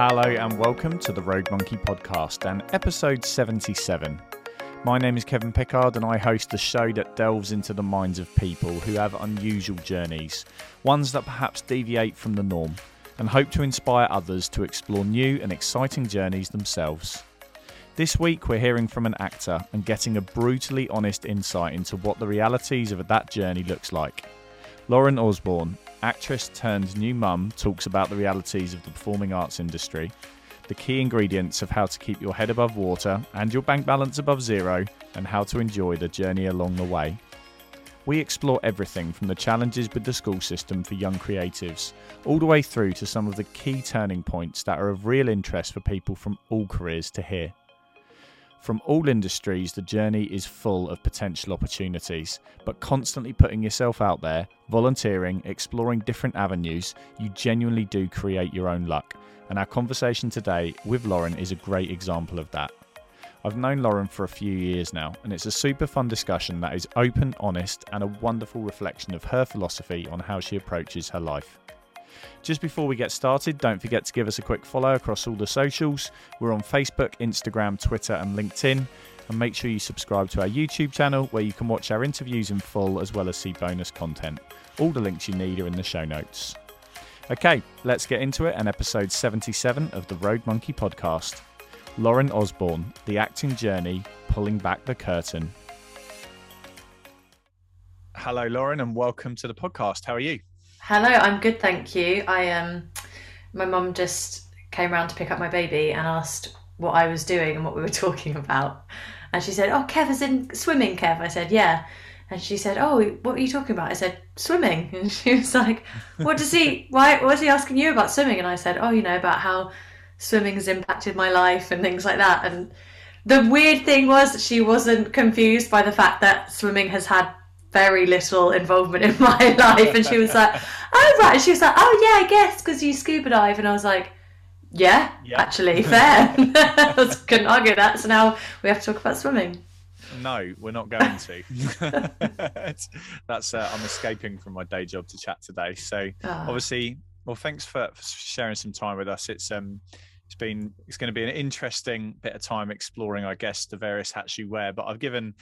Hello and welcome to the Rogue Monkey podcast and episode 77. My name is Kevin Pickard and I host a show that delves into the minds of people who have unusual journeys, ones that perhaps deviate from the norm, and hope to inspire others to explore new and exciting journeys themselves. This week we're hearing from an actor and getting a brutally honest insight into what the realities of that journey looks like. Lauren Osborn, actress turned new mum, talks about the realities of the performing arts industry, the key ingredients of how to keep your head above water and your bank balance above zero, and how to enjoy the journey along the way. We explore everything from the challenges with the school system for young creatives, all the way through to some of the key turning points that are of real interest for people from all careers to hear. From all industries, the journey is full of potential opportunities, but constantly putting yourself out there, volunteering, exploring different avenues, you genuinely do create your own luck. And our conversation today with Lauren is a great example of that. I've known Lauren for a few years now, and it's a super fun discussion that is open, honest, and a wonderful reflection of her philosophy on how she approaches her life. Just before we get started, don't forget to give us a quick follow across all the socials. We're on Facebook, Instagram, Twitter, and LinkedIn. And make sure you subscribe to our YouTube channel where you can watch our interviews in full as well as see bonus content. All the links you need are in the show notes. Okay, let's get into it and episode 77 of the Rogue Monkey podcast. Lauren Osborn, The Acting Journey, Pulling Back the Curtain. Hello, Lauren, and welcome to the podcast. How are you? Hello, I'm good, thank you. I um, my mum just came around to pick up my baby and asked what I was doing and what we were talking about, and she said, "Oh, Kev is in swimming." Kev, I said, "Yeah," and she said, "Oh, what are you talking about?" I said, "Swimming," and she was like, "What does he? Why? What's he asking you about swimming?" And I said, "Oh, you know about how swimming has impacted my life and things like that." And the weird thing was that she wasn't confused by the fact that swimming has had very little involvement in my life. And she was like, oh, right. And she was like, oh, yeah, I guess, because you scuba dive. And I was like, yeah, yeah. actually, fair. I couldn't argue that. So now we have to talk about swimming. No, we're not going to. That's uh, I'm escaping from my day job to chat today. So oh. obviously, well, thanks for, for sharing some time with us. It's um, it's been it's going to be an interesting bit of time exploring, I guess, the various hats you wear. But I've given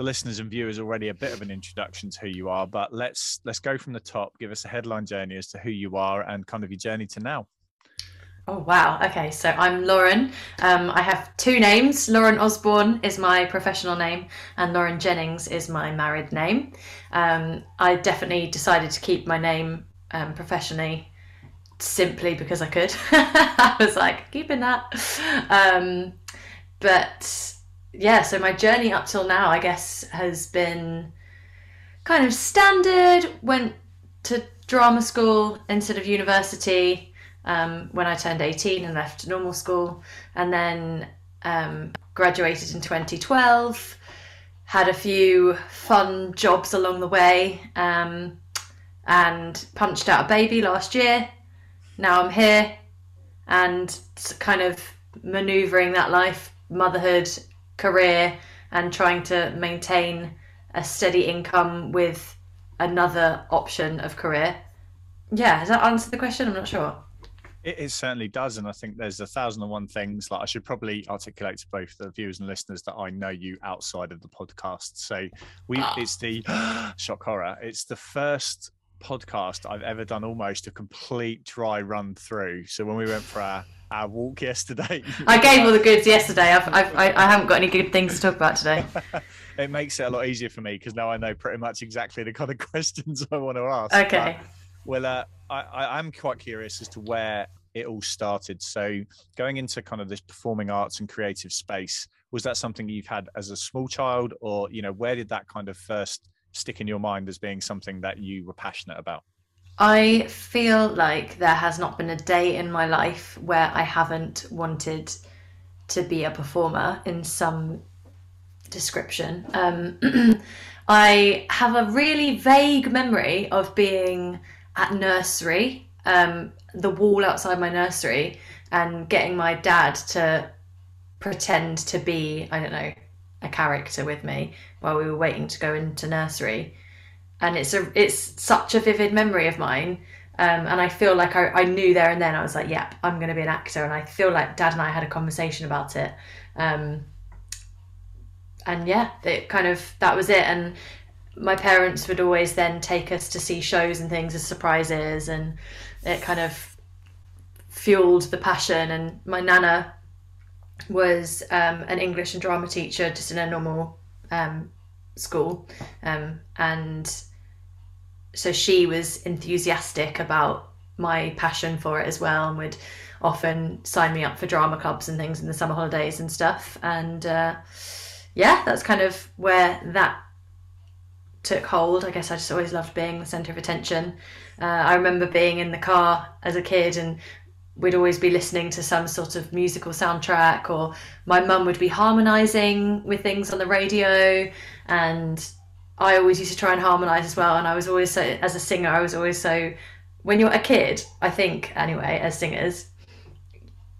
the listeners and viewers already a bit of an introduction to who you are, but let's let's go from the top. Give us a headline journey as to who you are and kind of your journey to now. Oh wow! Okay, so I'm Lauren. Um, I have two names. Lauren Osborn is my professional name, and Lauren Jennings is my married name. Um, I definitely decided to keep my name um, professionally simply because I could. I was like keeping that, um, but yeah, so my journey up till now, I guess, has been kind of standard. Went to drama school instead of university um, when I turned 18 and left normal school, and then um, graduated in 2012. Had a few fun jobs along the way, um, and punched out a baby last year. Now I'm here, and kind of manoeuvring that life, motherhood, career and trying to maintain a steady income with another option of career. Yeah, does that answer the question? I'm not sure. It, it, certainly does, and I think there's a thousand and one things. Like I should probably articulate to both the viewers and listeners that I know you outside of the podcast. So we, oh. it's the shock horror. It's the first podcast I've ever done almost a complete dry run through. So when we went for our our walk yesterday. I gave all the goods yesterday. I've, I've, I, I haven't got any good things to talk about today. it makes it a lot easier for me because now I know pretty much exactly the kind of questions I want to ask. Okay. But, well, uh, I, I, I'm quite curious as to where it all started. So going into kind of this performing arts and creative space, was that something you've had as a small child or, you know, where did that kind of first stick in your mind as being something that you were passionate about? I feel like there has not been a day in my life where I haven't wanted to be a performer in some description. Um, I have a really vague memory of being at nursery, um, the wall outside my nursery, and getting my dad to pretend to be, I don't know, a character with me while we were waiting to go into nursery and it's a it's such a vivid memory of mine Um, and I feel like I, I, knew there and then I was like, yep, I'm going to be an actor. And I feel like Dad and I had a conversation about it. Um, and yeah, it kind of that was it. And my parents would always then take us to see shows and things as surprises, and it kind of fueled the passion. And my nana was um, an English and drama teacher, just in a normal um, school, um, and so she was enthusiastic about my passion for it as well, and would often sign me up for drama clubs and things in the summer holidays and stuff. And uh, yeah, that's kind of where that took hold. I guess I just always loved being the centre of attention. Uh, I remember being in the car as a kid and we'd always be listening to some sort of musical soundtrack or my mum would be harmonizing with things on the radio and I always used to try and harmonize as well and I was always so as a singer I was always so when you're a kid I think anyway as singers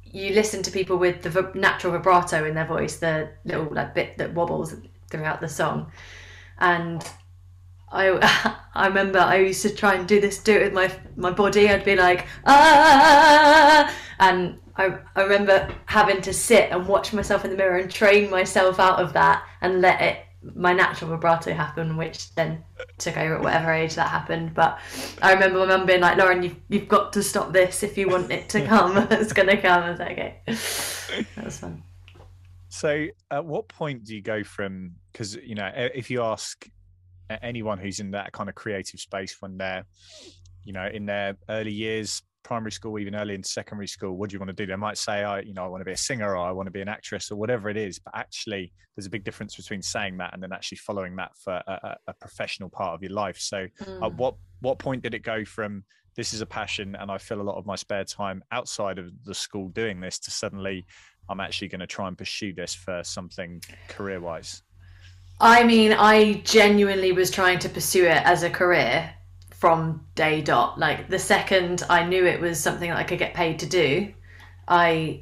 you listen to people with the natural vibrato in their voice the little like bit that wobbles throughout the song and I I remember I used to try and do this, do it with my my body. I'd be like ah, and I I remember having to sit and watch myself in the mirror and train myself out of that and let it my natural vibrato happened, which then took over at whatever age that happened. But I remember my mum being like, "Lauren, you've you've got to stop this if you want it to come. it's gonna come." I was like, "Okay." That was fun. So, at what point do you go from? Because you know, if you ask anyone who's in that kind of creative space when they're you know in their early years primary school even early in secondary school what do you want to do? They might say i you know i want to be a singer or i want to be an actress or whatever it is but actually there's a big difference between saying that and then actually following that for a, a professional part of your life. So mm. at what what point did it go from this is a passion and i fill a lot of my spare time outside of the school doing this to suddenly i'm actually going to try and pursue this for something career wise I mean, I genuinely was trying to pursue it as a career from day dot. Like the second I knew it was something that I could get paid to do, I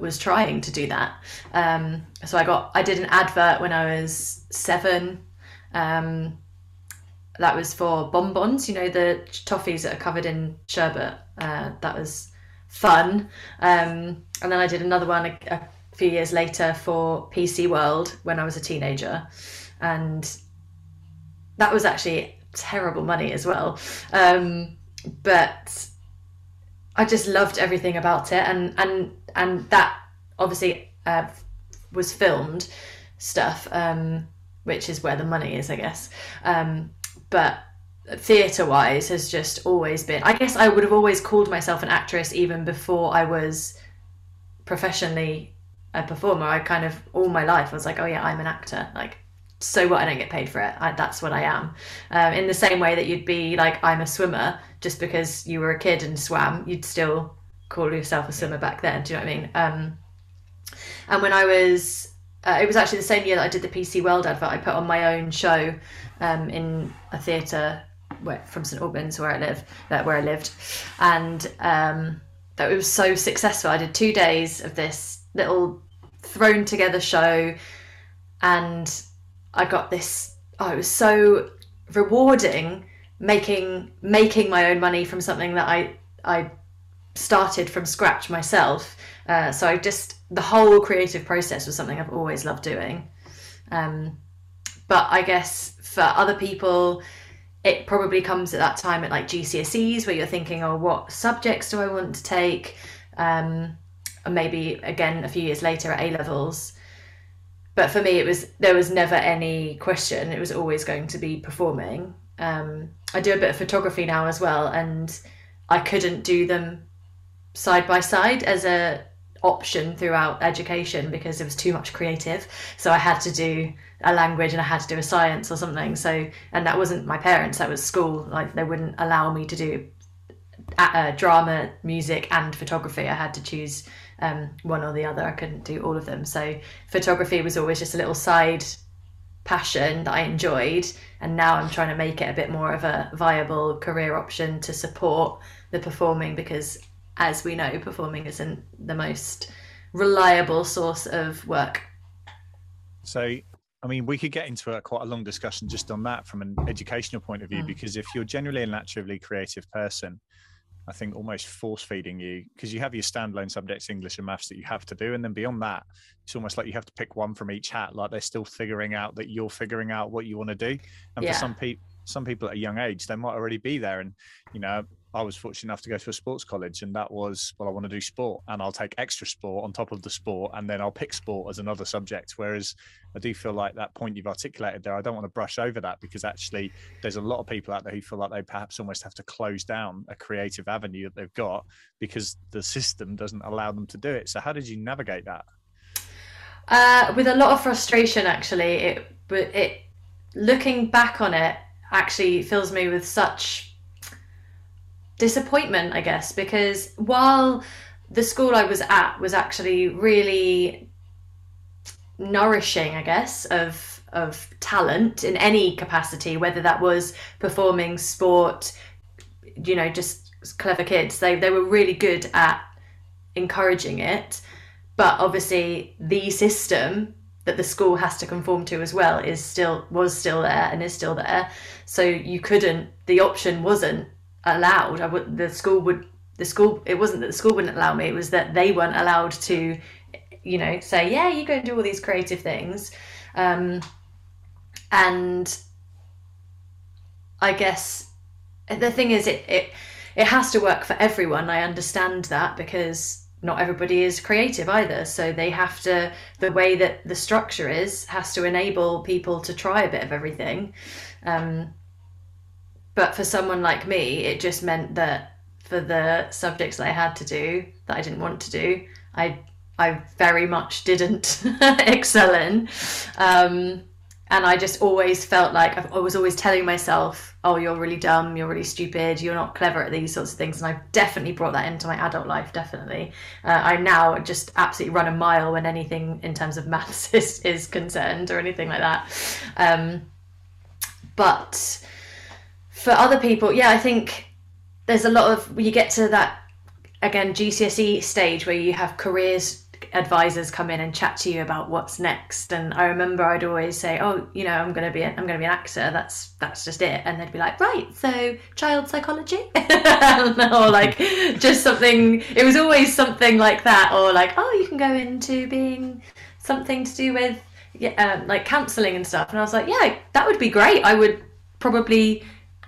was trying to do that. Um, so I got, I did an advert when I was seven. Um, that was for bonbons, you know, the toffees that are covered in sherbet. Uh, that was fun. Um, and then I did another one a, a a few years later for PC World when I was a teenager. And that was actually terrible money as well. Um, but I just loved everything about it. And, and, and that obviously uh, was filmed stuff, um, which is where the money is, I guess. Um, but theatre wise has just always been, I guess I would have always called myself an actress even before I was professionally a performer, I kind of all my life was like, oh yeah, I'm an actor. Like, so what? I don't get paid for it. I, that's what I am. Um, in the same way that you'd be like, I'm a swimmer, just because you were a kid and swam, you'd still call yourself a swimmer back then. Do you know what I mean? Um, and when I was, uh, it was actually the same year that I did the PC World advert. I put on my own show um, in a theatre from St Albans, where I live, uh, where I lived, and um, that it was so successful. I did two days of this little thrown together show and I got this oh it was so rewarding making making my own money from something that I I started from scratch myself. Uh, so I just the whole creative process was something I've always loved doing. Um, but I guess for other people it probably comes at that time at like GCSEs where you're thinking oh what subjects do I want to take? Um, and maybe again a few years later at A levels. But for me, it was there was never any question. It was always going to be performing. Um, I do a bit of photography now as well, and I couldn't do them side by side as a option throughout education because it was too much creative. So I had to do a language and I had to do a science or something. So and that wasn't my parents; that was school. Like they wouldn't allow me to do uh, drama, music, and photography. I had to choose um, one or the other. I couldn't do all of them. So photography was always just a little side passion that I enjoyed, and now I'm trying to make it a bit more of a viable career option to support the performing because, as we know, performing isn't the most reliable source of work. So I mean, we could get into a quite a long discussion just on that from an educational point of view, mm. because if you're generally a naturally creative person, I think almost force feeding you because you have your standalone subjects, English and maths, that you have to do. And then beyond that, it's almost like you have to pick one from each hat. Like they're still figuring out that you're figuring out what you want to do. And Yeah. for some people, some people at a young age, they might already be there. And, you know, I was fortunate enough to go to a sports college, and that was, well, I want to do sport, and I'll take extra sport on top of the sport, and then I'll pick sport as another subject. Whereas I do feel like that point you've articulated there, I don't want to brush over that because actually there's a lot of people out there who feel like they perhaps almost have to close down a creative avenue that they've got because the system doesn't allow them to do it. So how did you navigate that? Uh, with a lot of frustration, actually, it but it looking back on it actually fills me with such disappointment, I guess, because while the school I was at was actually really nourishing, I guess, of of talent in any capacity, whether that was performing sport, you know, just clever kids. They they were really good at encouraging it but obviously the system that the school has to conform to as well is still was still there and is still there so you couldn't the option wasn't allowed i would the school would the school it wasn't that the school wouldn't allow me it was that they weren't allowed to you know say yeah you go and do all these creative things. Um and i guess the thing is it it it has to work for everyone i understand that because not everybody is creative either so they have to the way that the structure is has to enable people to try a bit of everything. Um, but for someone like me it just meant that for the subjects that i had to do that i didn't want to do i i very much didn't excel in. Um, and i just always felt like i was always telling myself oh you're really dumb you're really stupid you're not clever at these sorts of things. And i've definitely brought that into my adult life definitely. Uh, i now just absolutely run a mile when anything in terms of maths is, is concerned or anything like that. Um, but for other people yeah i think there's a lot of you get to that again gcse stage where you have careers advisors come in and chat to you about what's next. And i remember i'd always say oh you know i'm going to be a, i'm going to be an actor. That's that's just it. And they'd be like right so child psychology? Or like just something it was always something like that. Or like oh you can go into being something to do with yeah, um, like counseling and stuff. And i was like yeah that would be great. I would probably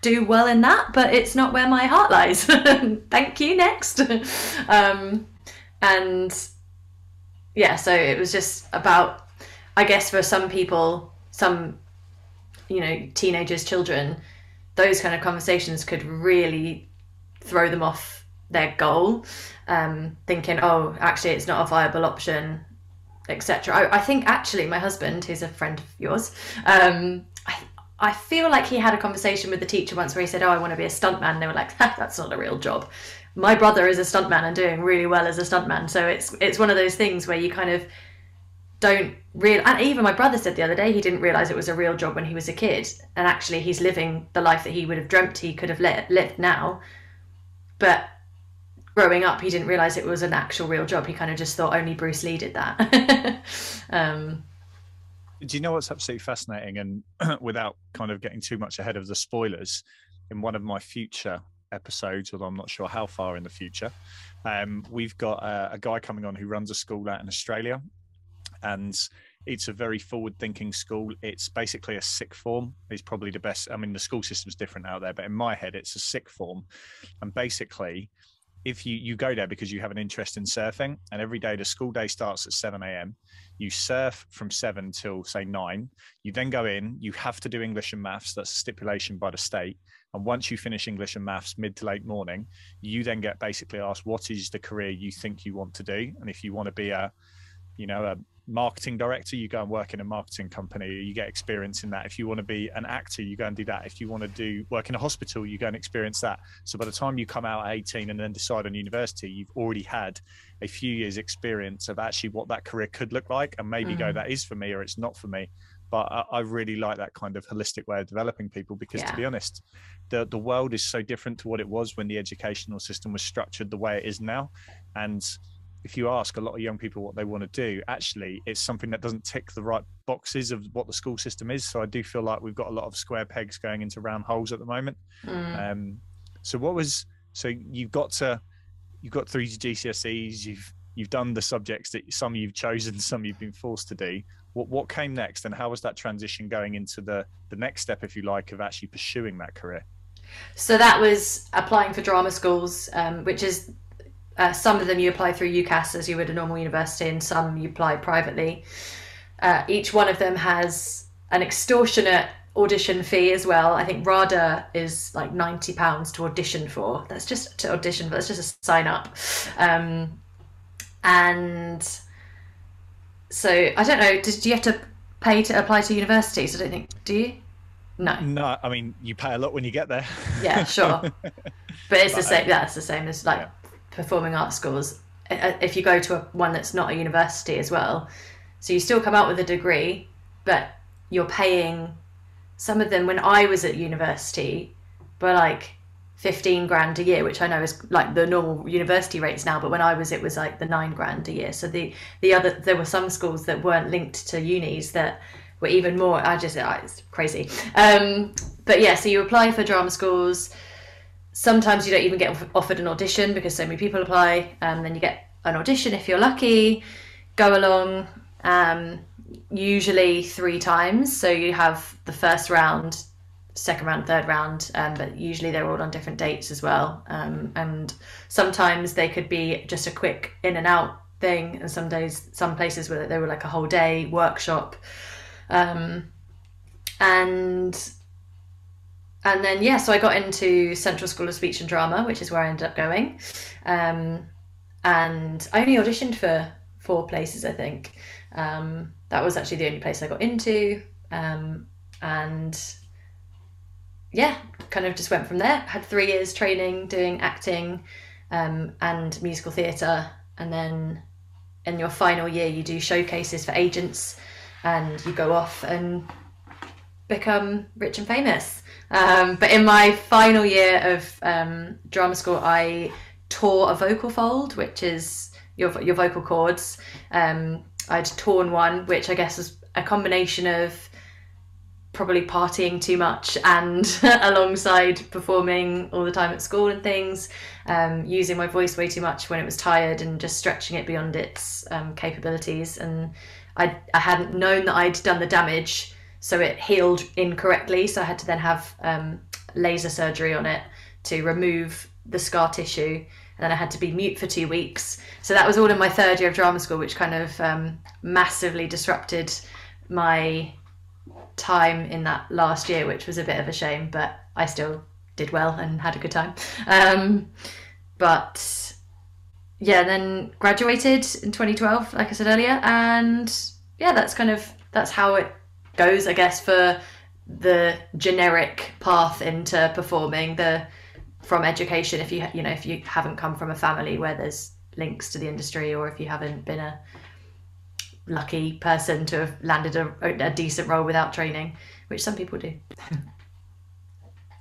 do well in that but it's not where my heart lies. Thank you next. Um, and yeah, so it was just about, I guess, for some people, some, you know, teenagers, children, those kind of conversations could really throw them off their goal, um, thinking, oh, actually, it's not a viable option, etc. I, I think actually, my husband, who's a friend of yours, um, I, feel like he had a conversation with the teacher once where he said, "Oh, I want to be a stuntman." And they were like, "That's not a real job." My brother is a stuntman and doing really well as a stuntman, so it's it's one of those things where you kind of don't real. And even my brother said the other day he didn't realize it was a real job when he was a kid, and actually he's living the life that he would have dreamt he could have li- lived now. But growing up, he didn't realize it was an actual real job. He kind of just thought only Bruce Lee did that. um, Do you know what's absolutely fascinating? And without kind of getting too much ahead of the spoilers, in one of my future episodes, although I'm not sure how far in the future, um, we've got a, a guy coming on who runs a school out in Australia. And it's a very forward thinking school. It's basically a sixth form, is probably the best. I mean, the school system's different out there, but in my head, it's a sixth form. And basically, if you, you go there because you have an interest in surfing, and every day the school day starts at 7 a.m., you surf from 7 till say 9. You then go in, you have to do English and maths. That's a stipulation by the state. And once you finish English and maths mid to late morning, you then get basically asked, what is the career you think you want to do? And if you want to be a, you know, a marketing director, you go and work in a marketing company, you get experience in that. If you want to be an actor, you go and do that. If you want to do work in a hospital, you go and experience that. So by the time you come out at 18 and then decide on university, you've already had a few years experience of actually what that career could look like and maybe mm. go, that is for me or it's not for me. But I, I, really like that kind of holistic way of developing people because yeah. to be honest, the, the world is so different to what it was when the educational system was structured the way it is now. And if you ask a lot of young people what they want to do, actually, it's something that doesn't tick the right boxes of what the school system is. So I do feel like we've got a lot of square pegs going into round holes at the moment. Mm. Um, so what was So you've got to you've got through your GCSEs. You've you've done the subjects that some you've chosen, some you've been forced to do. What what came next, and how was that transition going into the the next step, if you like, of actually pursuing that career? So that was applying for drama schools, um, which is uh, some of them you apply through UCAS as you would a normal university, and some you apply privately. Uh, each one of them has an extortionate audition fee as well. I think RADA is like ninety pounds to audition for. That's just to audition, but that's just a sign up. Um, and so I don't know. Do, do you have to pay to apply to universities? I don't think. Do you? No. No. I mean, you pay a lot when you get there. Yeah, sure. but it's but, the same. Yeah, it's the same as like yeah. Performing arts schools. If you go to a, one that's not a university as well, so you still come out with a degree, but you're paying some of them when I was at university were like 15 grand a year, which I know is like the normal university rates now, but when I was, it was like the nine grand a year. So the, the other, there were some schools that weren't linked to unis that were even more, I just, it's crazy. Um, but yeah, so you apply for drama schools. Sometimes you don't even get offered an audition because so many people apply. Um, then you get an audition if you're lucky, go along. Um, usually three times. So you have the first round, second round, third round, um, but usually they're all on different dates as well. Um, and sometimes they could be just a quick in and out thing, and some days, some places where they were like a whole day workshop. Um, and and then yeah, so I got into Central School of Speech and Drama, which is where I ended up going. Um, and I only auditioned for four places, I think. Um, that was actually the only place I got into. Um, and yeah, kind of just went from there. Had three years training doing acting um, and musical theatre. And then in your final year, you do showcases for agents and you go off and become rich and famous. Um, but in my final year of um, drama school, I tore a vocal fold, which is your your vocal cords. Um, I'd torn one, which I guess was a combination of probably partying too much and alongside performing all the time at school and things, um, using my voice way too much when it was tired and just stretching it beyond its um, capabilities. And I, I hadn't known that I'd done the damage, so it healed incorrectly. So I had to then have um, laser surgery on it to remove the scar tissue and then I had to be mute for two weeks. So that was all in my third year of drama school, which kind of um, massively disrupted my time in that last year, which was a bit of a shame, but I still did well and had a good time. Um, but yeah, then graduated in 2012, like I said earlier, and yeah, that's kind of that's how it goes, I guess, for the generic path into performing the from education if you you know if you haven't come from a family where there's links to the industry or if you haven't been a lucky person to have landed a, a decent role without training which some people do.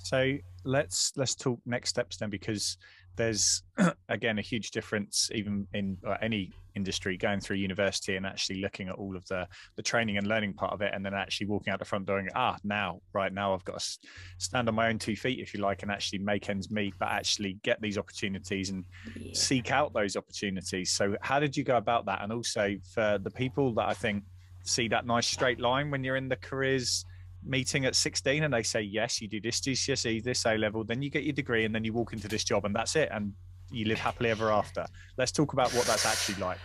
So let's let's talk next steps then because there's again a huge difference even in any industry going through university and actually looking at all of the the training and learning part of it and then actually walking out the front door and ah now right now i've got to stand on my own two feet if you like and actually make ends meet but actually get these opportunities and yeah. seek out those opportunities so how did you go about that and also for the people that i think see that nice straight line when you're in the careers meeting at 16 and they say yes you do this GCSE this A level then you get your degree and then you walk into this job and that's it and you live happily ever after. Let's talk about what that's actually like.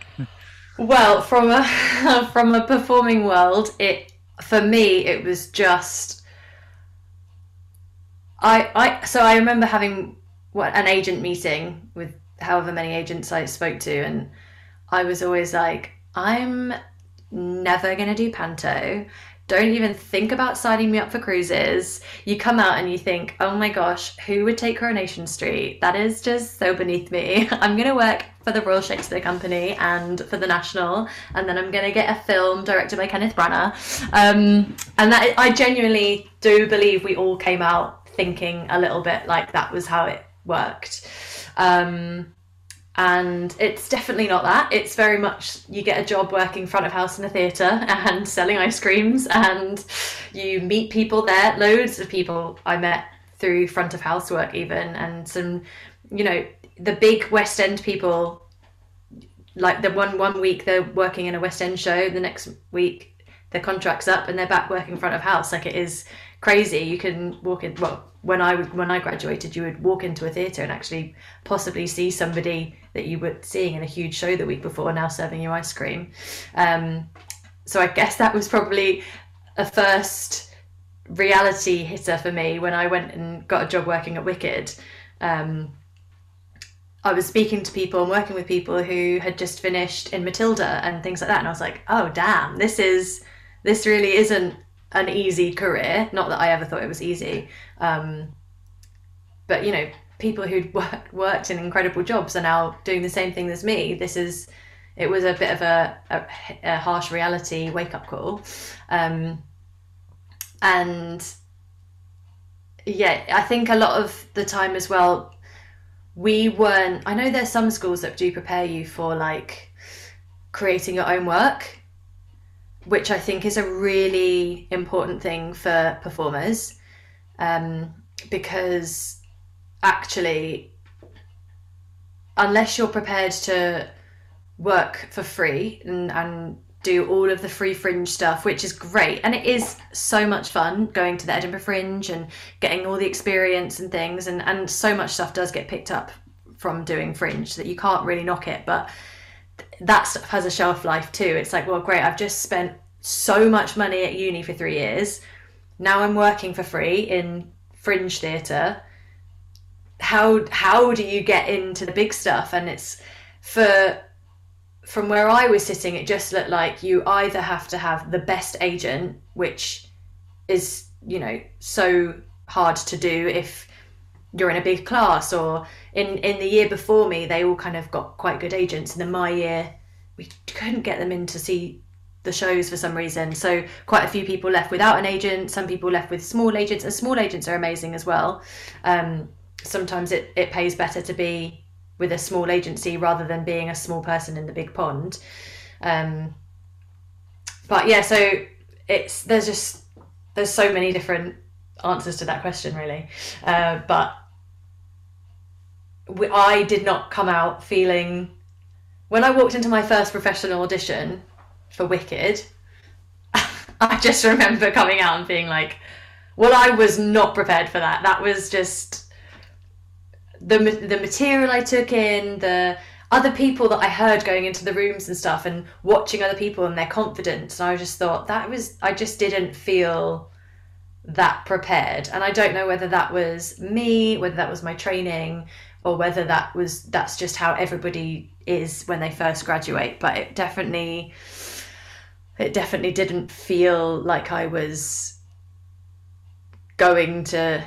Well from a from a performing world it for me it was just I I so I remember having what an agent meeting with however many agents I spoke to and I was always like I'm never going to do panto don't even think about signing me up for cruises. You come out and you think, oh my gosh, who would take Coronation Street? That is just so beneath me. I'm going to work for the Royal Shakespeare Company and for the National, and then I'm going to get a film directed by Kenneth Branagh. Um, and that I genuinely do believe we all came out thinking a little bit like that was how it worked. Um, and it's definitely not that. It's very much you get a job working front of house in a theatre and selling ice creams, and you meet people there. Loads of people I met through front of house work, even, and some you know, the big West End people, like the one one week they're working in a West End show, the next week their contract's up and they're back working front of house. Like it is crazy. You can walk in. Well, when I when I graduated, you would walk into a theatre and actually possibly see somebody that you were seeing in a huge show the week before now serving you ice cream. Um, so I guess that was probably a first reality hitter for me when I went and got a job working at Wicked. Um, I was speaking to people and working with people who had just finished in Matilda and things like that, and I was like, "Oh, damn! This is this really isn't an easy career. Not that I ever thought it was easy, um, but you know, people who'd worked worked in incredible jobs are now doing the same thing as me. This is it was a bit of a, a, a harsh reality wake up call, um, and yeah, I think a lot of the time as well, we weren't. I know there's some schools that do prepare you for like creating your own work which I think is a really important thing for performers um, because actually, unless you're prepared to work for free and, and do all of the free fringe stuff, which is great. And it is so much fun going to the Edinburgh Fringe and getting all the experience and things. And, and so much stuff does get picked up from doing fringe that you can't really knock it. But that stuff has a shelf life too. It's like, well, great, I've just spent so much money at uni for three years. Now I'm working for free in fringe theatre. How how do you get into the big stuff? And it's for from where I was sitting, it just looked like you either have to have the best agent, which is you know so hard to do if you're in a big class or in in the year before me they all kind of got quite good agents. And then my year we couldn't get them in to see the shows for some reason. So quite a few people left without an agent some people left with small agents and small agents are amazing as well. Um, sometimes it, it pays better to be with a small agency rather than being a small person in the big pond. Um, but yeah so it's there's just there's so many different answers to that question really. Uh, but I did not come out feeling when I walked into my first professional audition for Wicked, I just remember coming out and being like, well, I was not prepared for that. That was just the the material I took in, the other people that I heard going into the rooms and stuff, and watching other people and their confidence. And I just thought that was I just didn't feel that prepared. And I don't know whether that was me, whether that was my training, or whether that was that's just how everybody is when they first graduate. But it definitely it definitely didn't feel like I was going to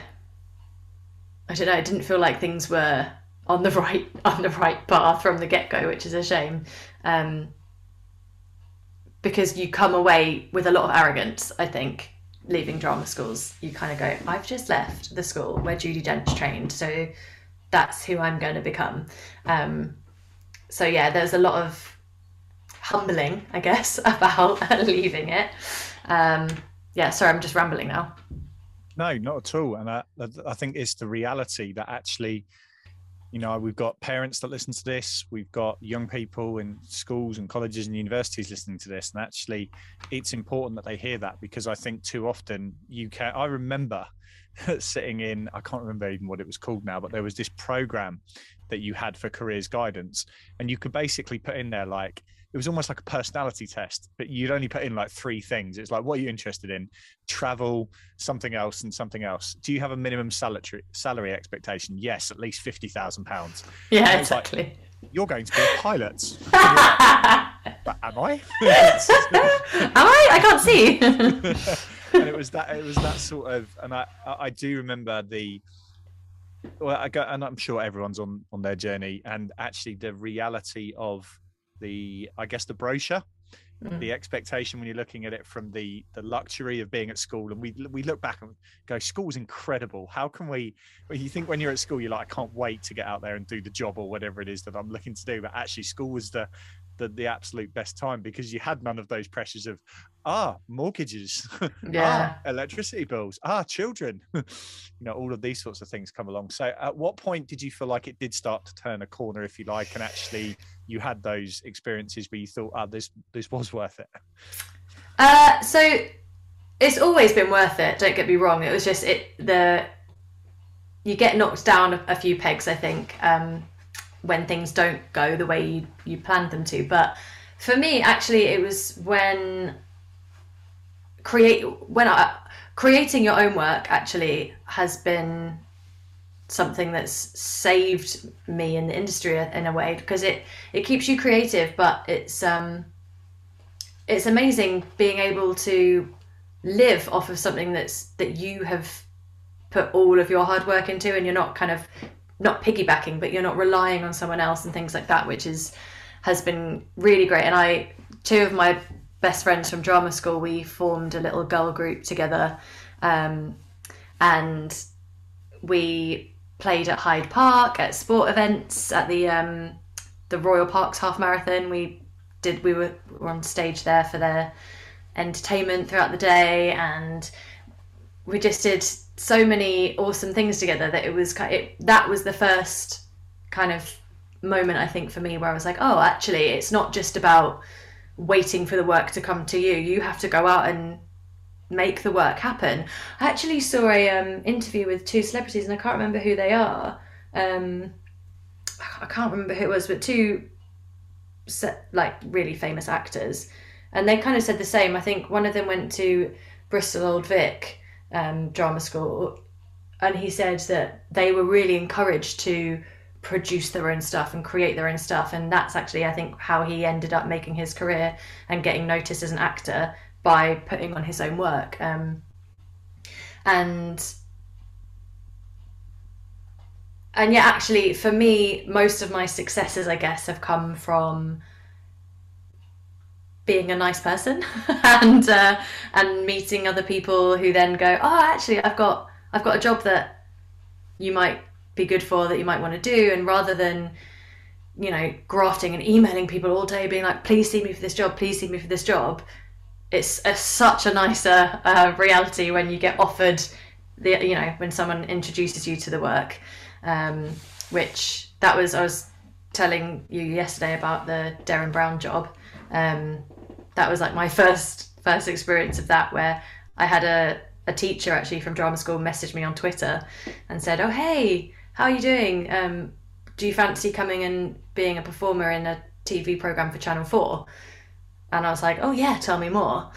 I don't know, it didn't feel like things were on the right on the right path from the get go, which is a shame. Um, because you come away with a lot of arrogance, I think, leaving drama schools. You kind of go, I've just left the school where Judi Dench trained, so that's who I'm going to become. Um, so yeah, there's a lot of humbling, I guess, about leaving it. Um, yeah, sorry, I'm just rambling now. No, not at all. And I, I think it's the reality that actually, you know, we've got parents that listen to this, we've got young people in schools and colleges and universities listening to this, and actually, it's important that they hear that because I think too often you can. I remember sitting in, I can't remember even what it was called now, but there was this program that you had for careers guidance, and you could basically put in there like it was almost like a personality test, but you'd only put in like three things. It's like, what are you interested in? Travel, something else, and something else. Do you have a minimum salary salary expectation? Yes, at least fifty thousand pounds. Yeah, exactly. Like, You're going to be a pilot. but am I? am I? I can't see. And it was that. It was that sort of. And I, I do remember the. Well, I go, and I'm sure everyone's on on their journey, and actually the reality of the I guess the brochure mm. the expectation when you're looking at it from the the luxury of being at school and we we look back and go school's incredible how can we well, you think when you're at school you're like i can't wait to get out there and do the job or whatever it is that i'm looking to do but actually school was the the, the absolute best time because you had none of those pressures of ah mortgages yeah. ah, electricity bills ah children. You know all of these sorts of things come along. So at what point did you feel like it did start to turn a corner if you like and actually you had those experiences where you thought ah this this was worth it uh so it's always been worth it don't get me wrong. It was just it the you get knocked down a, a few pegs i think. Um when things don't go the way you, you planned them to. But for me, actually, it was when create when I creating your own work actually has been something that's saved me in the industry in a way because it it keeps you creative but it's um it's amazing being able to live off of something that's that you have put all of your hard work into and you're not kind of not piggybacking, but you're not relying on someone else and things like that, which is has been really great. And I, two of my best friends from drama school, we formed a little girl group together, um, and we played at Hyde Park at sport events at the um, the Royal Parks Half Marathon. We did we were, were on stage there for their entertainment throughout the day, and we just did so many awesome things together that it was kind. it, that was the first kind of moment I think for me where I was like, oh, actually, it's not just about waiting for the work to come to you. You have to go out and make the work happen. I actually saw a um, interview with two celebrities, and I can't remember who they are. Um, I can't remember who it was, but two like really famous actors, and they kind of said the same. I think one of them went to Bristol Old Vic um, drama school, and he said that they were really encouraged to produce their own stuff and create their own stuff, and that's actually I think how he ended up making his career and getting noticed as an actor by putting on his own work. Um, and and yeah, actually, for me, most of my successes, I guess, have come from being a nice person and uh, and meeting other people who then go oh actually I've got I've got a job that you might be good for that you might want to do and rather than you know grafting and emailing people all day being like please see me for this job please see me for this job it's a, such a nicer uh, reality when you get offered the you know when someone introduces you to the work. Um, which that was I was telling you yesterday about the Derren Brown job. Um, that was like my first first experience of that where I had a, a teacher actually from drama school message me on Twitter and said, "Oh hey, how are you doing? Um, do you fancy coming and being a performer in a TV program for Channel 4? And I was like, "Oh yeah, tell me more."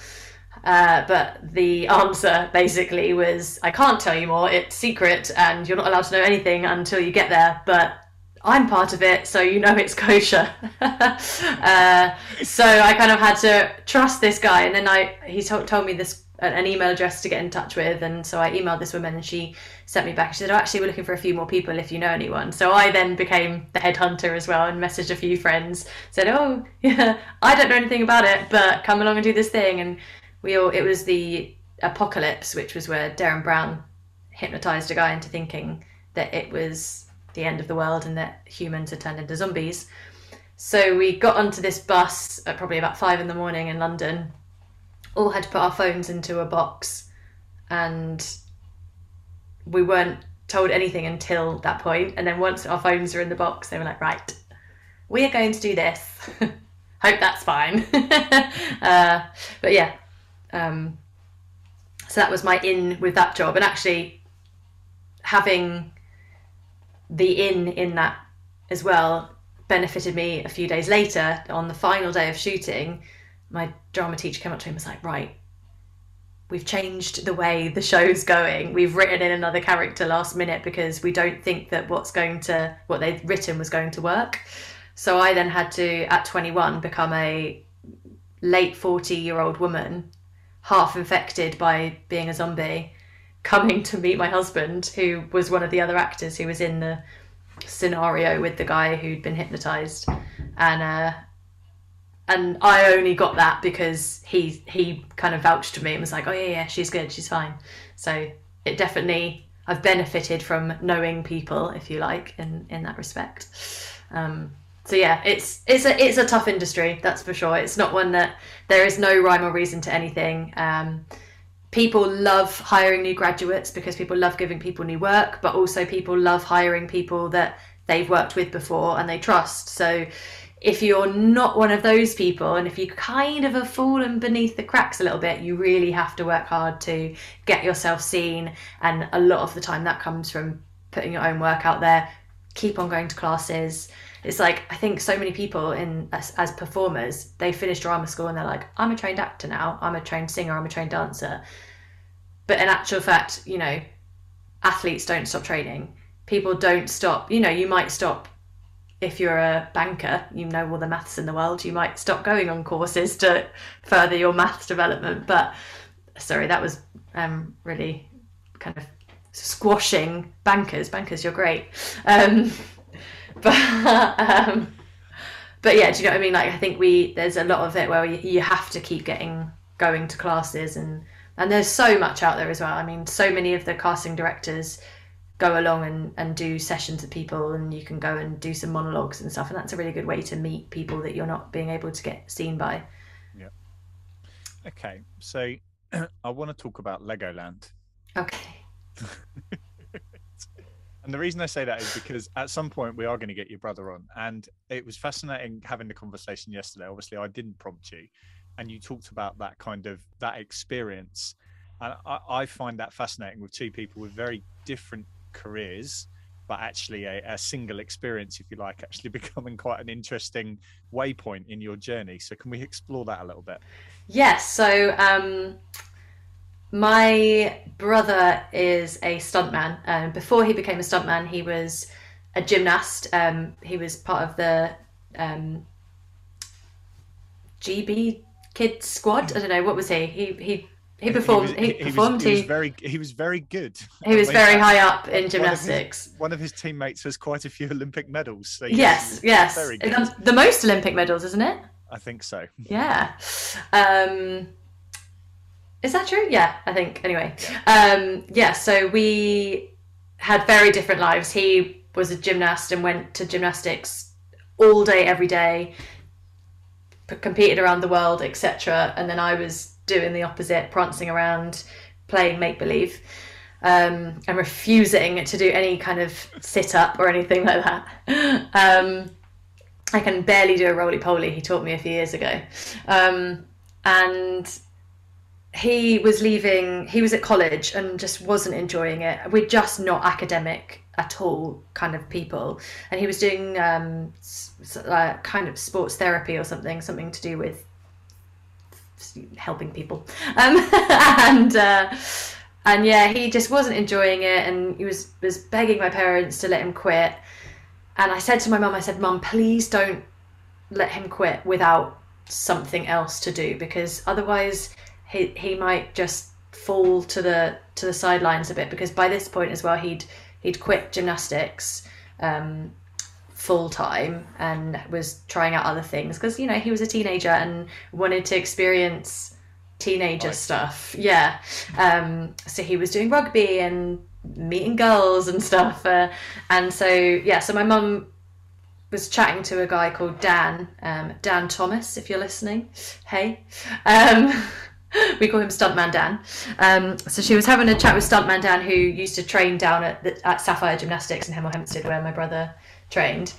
Uh, but the answer basically was, "I can't tell you more. It's secret, and you're not allowed to know anything until you get there." But I'm part of it, so you know it's kosher. uh, so I kind of had to trust this guy, and then I he told, told me this an email address to get in touch with, and so I emailed this woman, and she sent me back. She said, "Oh, actually, we're looking for a few more people if you know anyone." So I then became the headhunter as well, and messaged a few friends. Said, "Oh, yeah, I don't know anything about it, but come along and do this thing." And we all it was the apocalypse, which was where Derren Brown hypnotized a guy into thinking that it was the end of the world and that humans had turned into zombies. So we got onto this bus at probably about five in the morning in London, all had to put our phones into a box, and we weren't told anything until that point. And then once our phones were in the box, they were like, right, we are going to do this. Hope that's fine. uh, but yeah, um, so that was my in with that job. And actually, having the in in that as well benefited me a few days later on the final day of shooting. My drama teacher came up to me and was like right we've changed the way the show's going. We've written in another character last minute because we don't think that what's going to what they've written was going to work. So i then had to at 21 become a late 40 year old woman half infected by being a zombie coming to meet my husband, who was one of the other actors who was in the scenario with the guy who'd been hypnotized, and uh, and I only got that because he he kind of vouched to me and was like, oh yeah, yeah, she's good, she's fine. So it definitely I've benefited from knowing people, if you like, in in that respect. Um, so yeah, it's it's a it's a tough industry, that's for sure. It's not one that there is no rhyme or reason to anything. Um, people love hiring new graduates because people love giving people new work, but also people love hiring people that they've worked with before and they trust. So if you're not one of those people and if you kind of have fallen beneath the cracks a little bit, you really have to work hard to get yourself seen. And a lot of the time that comes from putting your own work out there, keep on going to classes. It's like I think so many people in as, as performers, they finish drama school and they're like, I'm a trained actor now, I'm a trained singer, I'm a trained dancer. But in actual fact, you know, athletes don't stop training. People don't stop, you know, you might stop if you're a banker, you know all the maths in the world, you might stop going on courses to further your maths development. But sorry, that was um, really kind of squashing bankers. Bankers, you're great. Um, but um, but yeah, do you know what I mean? Like I think we there's a lot of it where you, you have to keep getting going to classes and and there's so much out there as well. I mean, so many of the casting directors go along and, and do sessions with people and you can go and do some monologues and stuff and that's a really good way to meet people that you're not being able to get seen by. Yeah. Okay so i want to talk about legoland. Okay. And the reason i say that is because at some point we are going to get your brother on and it was fascinating having the conversation yesterday. Obviously i didn't prompt you and you talked about that kind of that experience and I, I find that fascinating with two people with very different careers but actually a, a, single experience if you like actually becoming quite an interesting waypoint in your journey. So can we explore that a little bit? Yes so um, my brother is a stuntman. Um, before he became a stuntman he was a gymnast. Um, he was part of the um, gb kids squad i don't know what was he he he he performed. He, was, he, he performed. He, he, was very. He was very good. He was very high up in gymnastics. One of, his, one of his, teammates has quite a few Olympic medals. So yes, yes, the most Olympic medals, isn't it? I think so. Yeah. Um, is that true? Yeah, I think. Anyway, um, yeah. So we had very different lives. He was a gymnast and went to gymnastics all day, every day. Competed around the world, etc. And then I was doing the opposite, prancing around, playing make believe, um, and refusing to do any kind of sit up or anything like that. Um, I can barely do a roly poly. He taught me a few years ago, um, and he was leaving. He was at college and just wasn't enjoying it. We're just not academic at all kind of people and he was doing um, uh, kind of sports therapy or something something to do with helping people. Um, and uh, and yeah, he just wasn't enjoying it, and he was was begging my parents to let him quit. And I said to my mum, I said, "Mum, please don't let him quit without something else to do, because otherwise he he might just fall to the to the sidelines a bit. Because by this point as well, he'd he'd quit gymnastics." Um, full time and was trying out other things because you know he was a teenager and wanted to experience teenager stuff. Yeah. Um, so he was doing rugby and meeting girls and stuff uh, and so yeah so my mum was chatting to a guy called dan um, dan thomas if you're listening. Hey. Um, we call him Stuntman Dan. Um, so she was having a chat with Stuntman Dan, who used to train down at, the, at Sapphire Gymnastics in Hemel Hempstead, where my brother trained,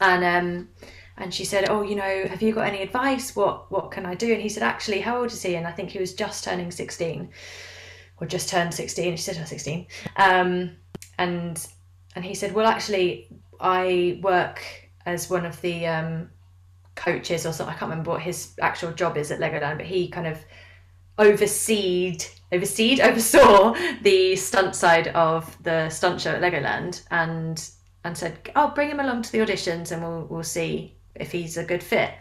and um, and she said, "Oh, you know, have you got any advice? What what can I do?" And he said, "Actually, how old is he?" And I think he was just turning sixteen, or just turned sixteen. She said, "Oh, 16. Um, and and he said, "Well, actually, I work as one of the um, coaches or something. I can't remember what his actual job is at Legoland, but he kind of overseed overseed oversaw the stunt side of the stunt show at Legoland and and said, "Oh, bring him along to the auditions, and we'll we'll see if he's a good fit."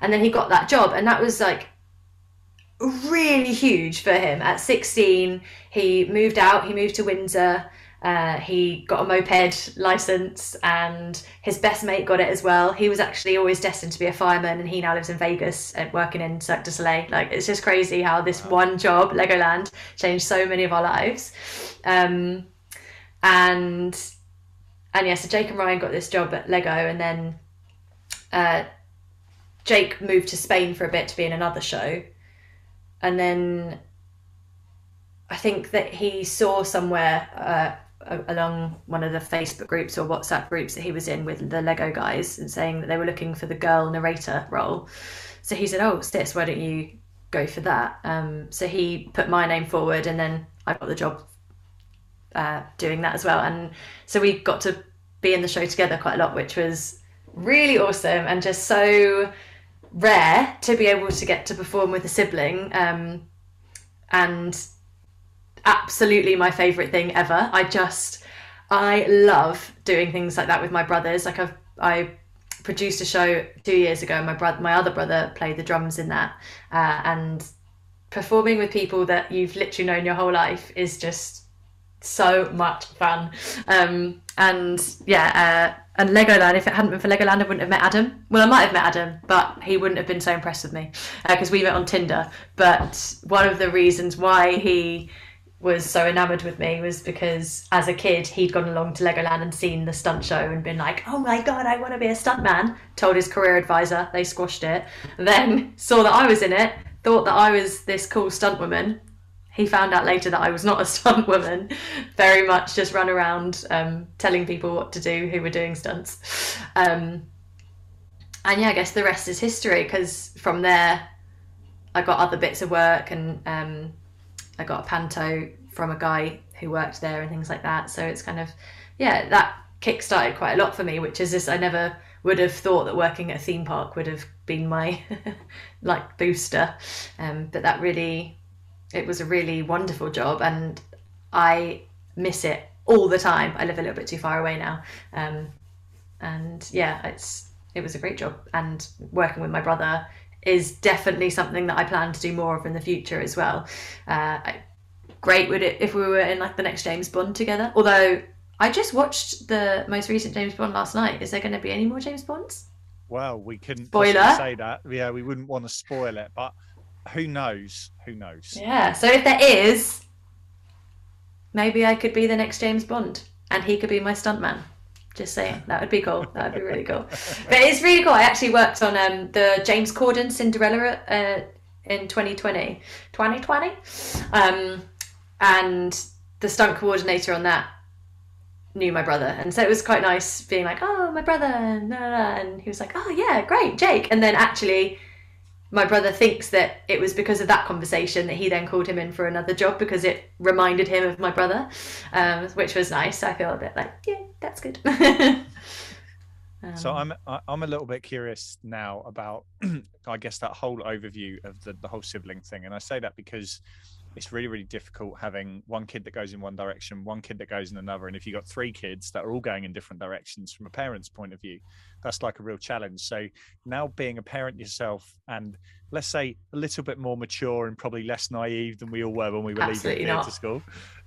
And then he got that job, and that was like really huge for him. At 16, he moved out. He moved to Windsor, Uh, he got a moped license and his best mate got it as well. He was actually always destined to be a fireman and he now lives in Vegas and working in Cirque du Soleil. Like it's just crazy how this wow. one job, Legoland, changed so many of our lives. Um, and and yeah, so Jake and Ryan got this job at Lego and then uh, Jake moved to Spain for a bit to be in another show. And then I think that he saw somewhere uh, along one of the Facebook groups or WhatsApp groups that he was in with the Lego guys and saying that they were looking for the girl narrator role. So he said, "Oh, sis, why don't you go for that?" Um, so he put my name forward, and then I got the job uh, doing that as well. And so we got to be in the show together quite a lot, which was really awesome and just so rare to be able to get to perform with a sibling. Um, and absolutely my favorite thing ever. I just I love doing things like that with my brothers. Like I've I produced a show two years ago. My brother, my other brother, played the drums in that, uh, and performing with people that you've literally known your whole life is just so much fun. Um, and yeah, uh, and Legoland. If it hadn't been for Legoland, I wouldn't have met Adam. Well, I might have met Adam, but he wouldn't have been so impressed with me because uh, we met on Tinder. But one of the reasons why he was so enamored with me was because as a kid he'd gone along to Legoland and seen the stunt show and been like, "Oh my god, I want to be a stuntman." Told his career advisor, they squashed it. Then saw that I was in it, thought that I was this cool stunt woman. He found out later that I was not a stunt woman, very much just run around um, telling people what to do who were doing stunts. Um, and yeah, I guess the rest is history because from there I got other bits of work and um, I got a panto from a guy who worked there and things like that. So it's kind of, yeah, that kick-started quite a lot for me, which is this I never would have thought that working at a theme park would have been my like booster. Um, but that really, it was a really wonderful job and I miss it all the time. I live a little bit too far away now. Um, and yeah, it's, it was a great job and working with my brother is definitely something that I plan to do more of in the future as well. Uh, great would it if we were in like the next James Bond together. Although I just watched the most recent James Bond last night. Is there going to be any more James Bonds? Well, we couldn't Spoiler. say that. Yeah, we wouldn't want to spoil it, but who knows? Who knows? Yeah. So if there is, maybe I could be the next James Bond, and he could be my stuntman. Just saying, that would be cool. That would be really cool. But it's really cool. I actually worked on um, the James Corden Cinderella uh, in 2020. 2020? Um, and the stunt coordinator on that knew my brother. And so it was quite nice being like, oh, my brother. And he was like, oh, yeah, great, Jake. And then actually my brother thinks that it was because of that conversation that he then called him in for another job because it reminded him of my brother, um, which was nice. I feel a bit like, yeah, that's good. um, so I'm I'm a little bit curious now about, I guess that whole overview of the the whole sibling thing, and I say that because it's really really difficult having one kid that goes in one direction one kid that goes in another and if you've got three kids that are all going in different directions from a parent's point of view that's like a real challenge. So now being a parent yourself and let's say a little bit more mature and probably less naive than we all were when we were Absolutely leaving to school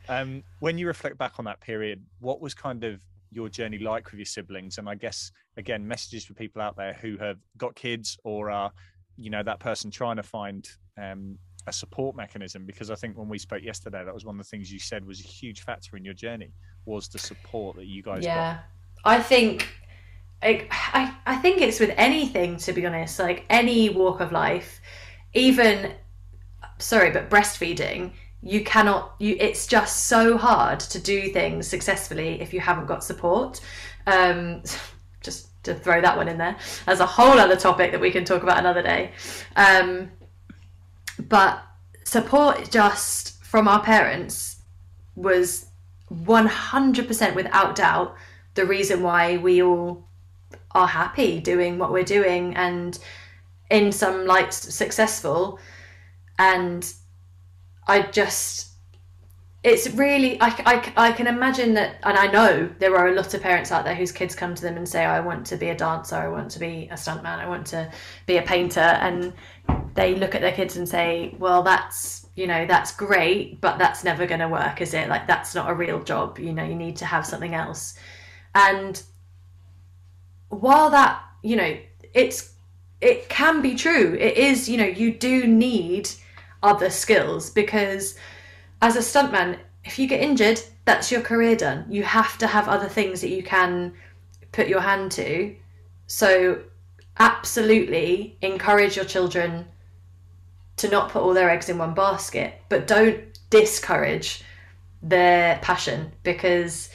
um, when you reflect back on that period what was kind of your journey like with your siblings? And i guess again messages for people out there who have got kids or are you know that person trying to find um, a support mechanism because I think when we spoke yesterday, that was one of the things you said was a huge factor in your journey was the support that you guys yeah. got. I think I, I I think it's with anything to be honest, like any walk of life, even sorry, but breastfeeding, you cannot you it's just so hard to do things successfully if you haven't got support. Um just to throw that one in there as a whole other topic that we can talk about another day. Um, but support just from our parents was 100% without doubt the reason why we all are happy doing what we're doing and in some lights successful. And i just it's really I, I, I can imagine that and i know there are a lot of parents out there whose kids come to them and say i want to be a dancer i want to be a stuntman i want to be a painter and they look at their kids and say well that's you know that's great but that's never going to work is it? Like that's not a real job you know you need to have something else. And while that you know it's it can be true it is you know you do need other skills because as a stuntman if you get injured that's your career done you have to have other things that you can put your hand to so absolutely encourage your children to not put all their eggs in one basket, but don't discourage their passion because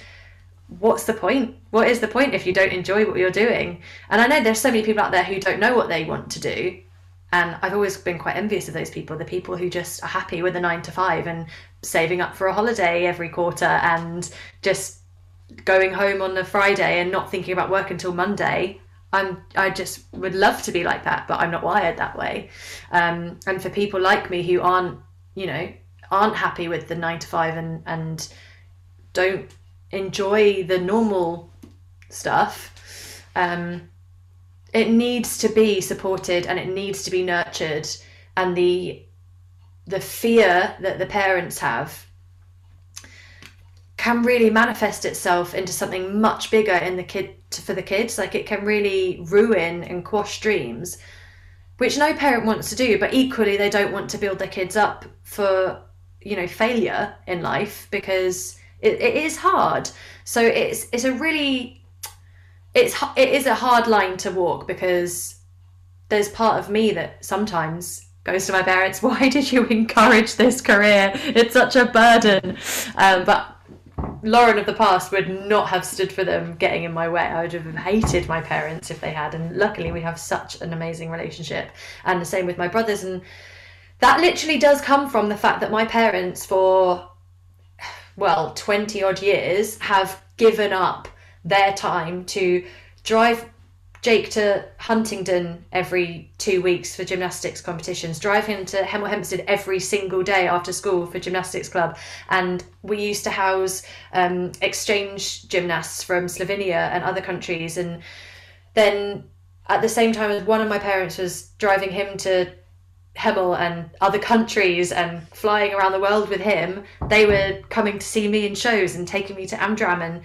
what's the point? What is the point if you don't enjoy what you're doing? And I know there's so many people out there who don't know what they want to do. And I've always been quite envious of those people, the people who just are happy with a nine to five and saving up for a holiday every quarter and just going home on a Friday and not thinking about work until Monday I'm I just would love to be like that, but I'm not wired that way. Um, and for people like me who aren't, you know, aren't happy with the nine to five and and don't enjoy the normal stuff, um, it needs to be supported and it needs to be nurtured. And the the fear that the parents have can really manifest itself into something much bigger in the kid for the kids like it can really ruin and quash dreams which no parent wants to do but equally they don't want to build their kids up for you know failure in life because it, it is hard so it's it's a really it's it is a hard line to walk because there's part of me that sometimes goes to my parents why did you encourage this career it's such a burden um, but Lauren of the past would not have stood for them getting in my way. I would have hated my parents if they had. And luckily, we have such an amazing relationship. And the same with my brothers. And that literally does come from the fact that my parents, for well, 20 odd years, have given up their time to drive Jake to Huntingdon every two weeks for gymnastics competitions, drive him to Hemel Hempstead every single day after school for gymnastics club. And we used to house um, exchange gymnasts from Slovenia and other countries. And then at the same time as one of my parents was driving him to Hemel and other countries and flying around the world with him, they were coming to see me in shows and taking me to Amdram and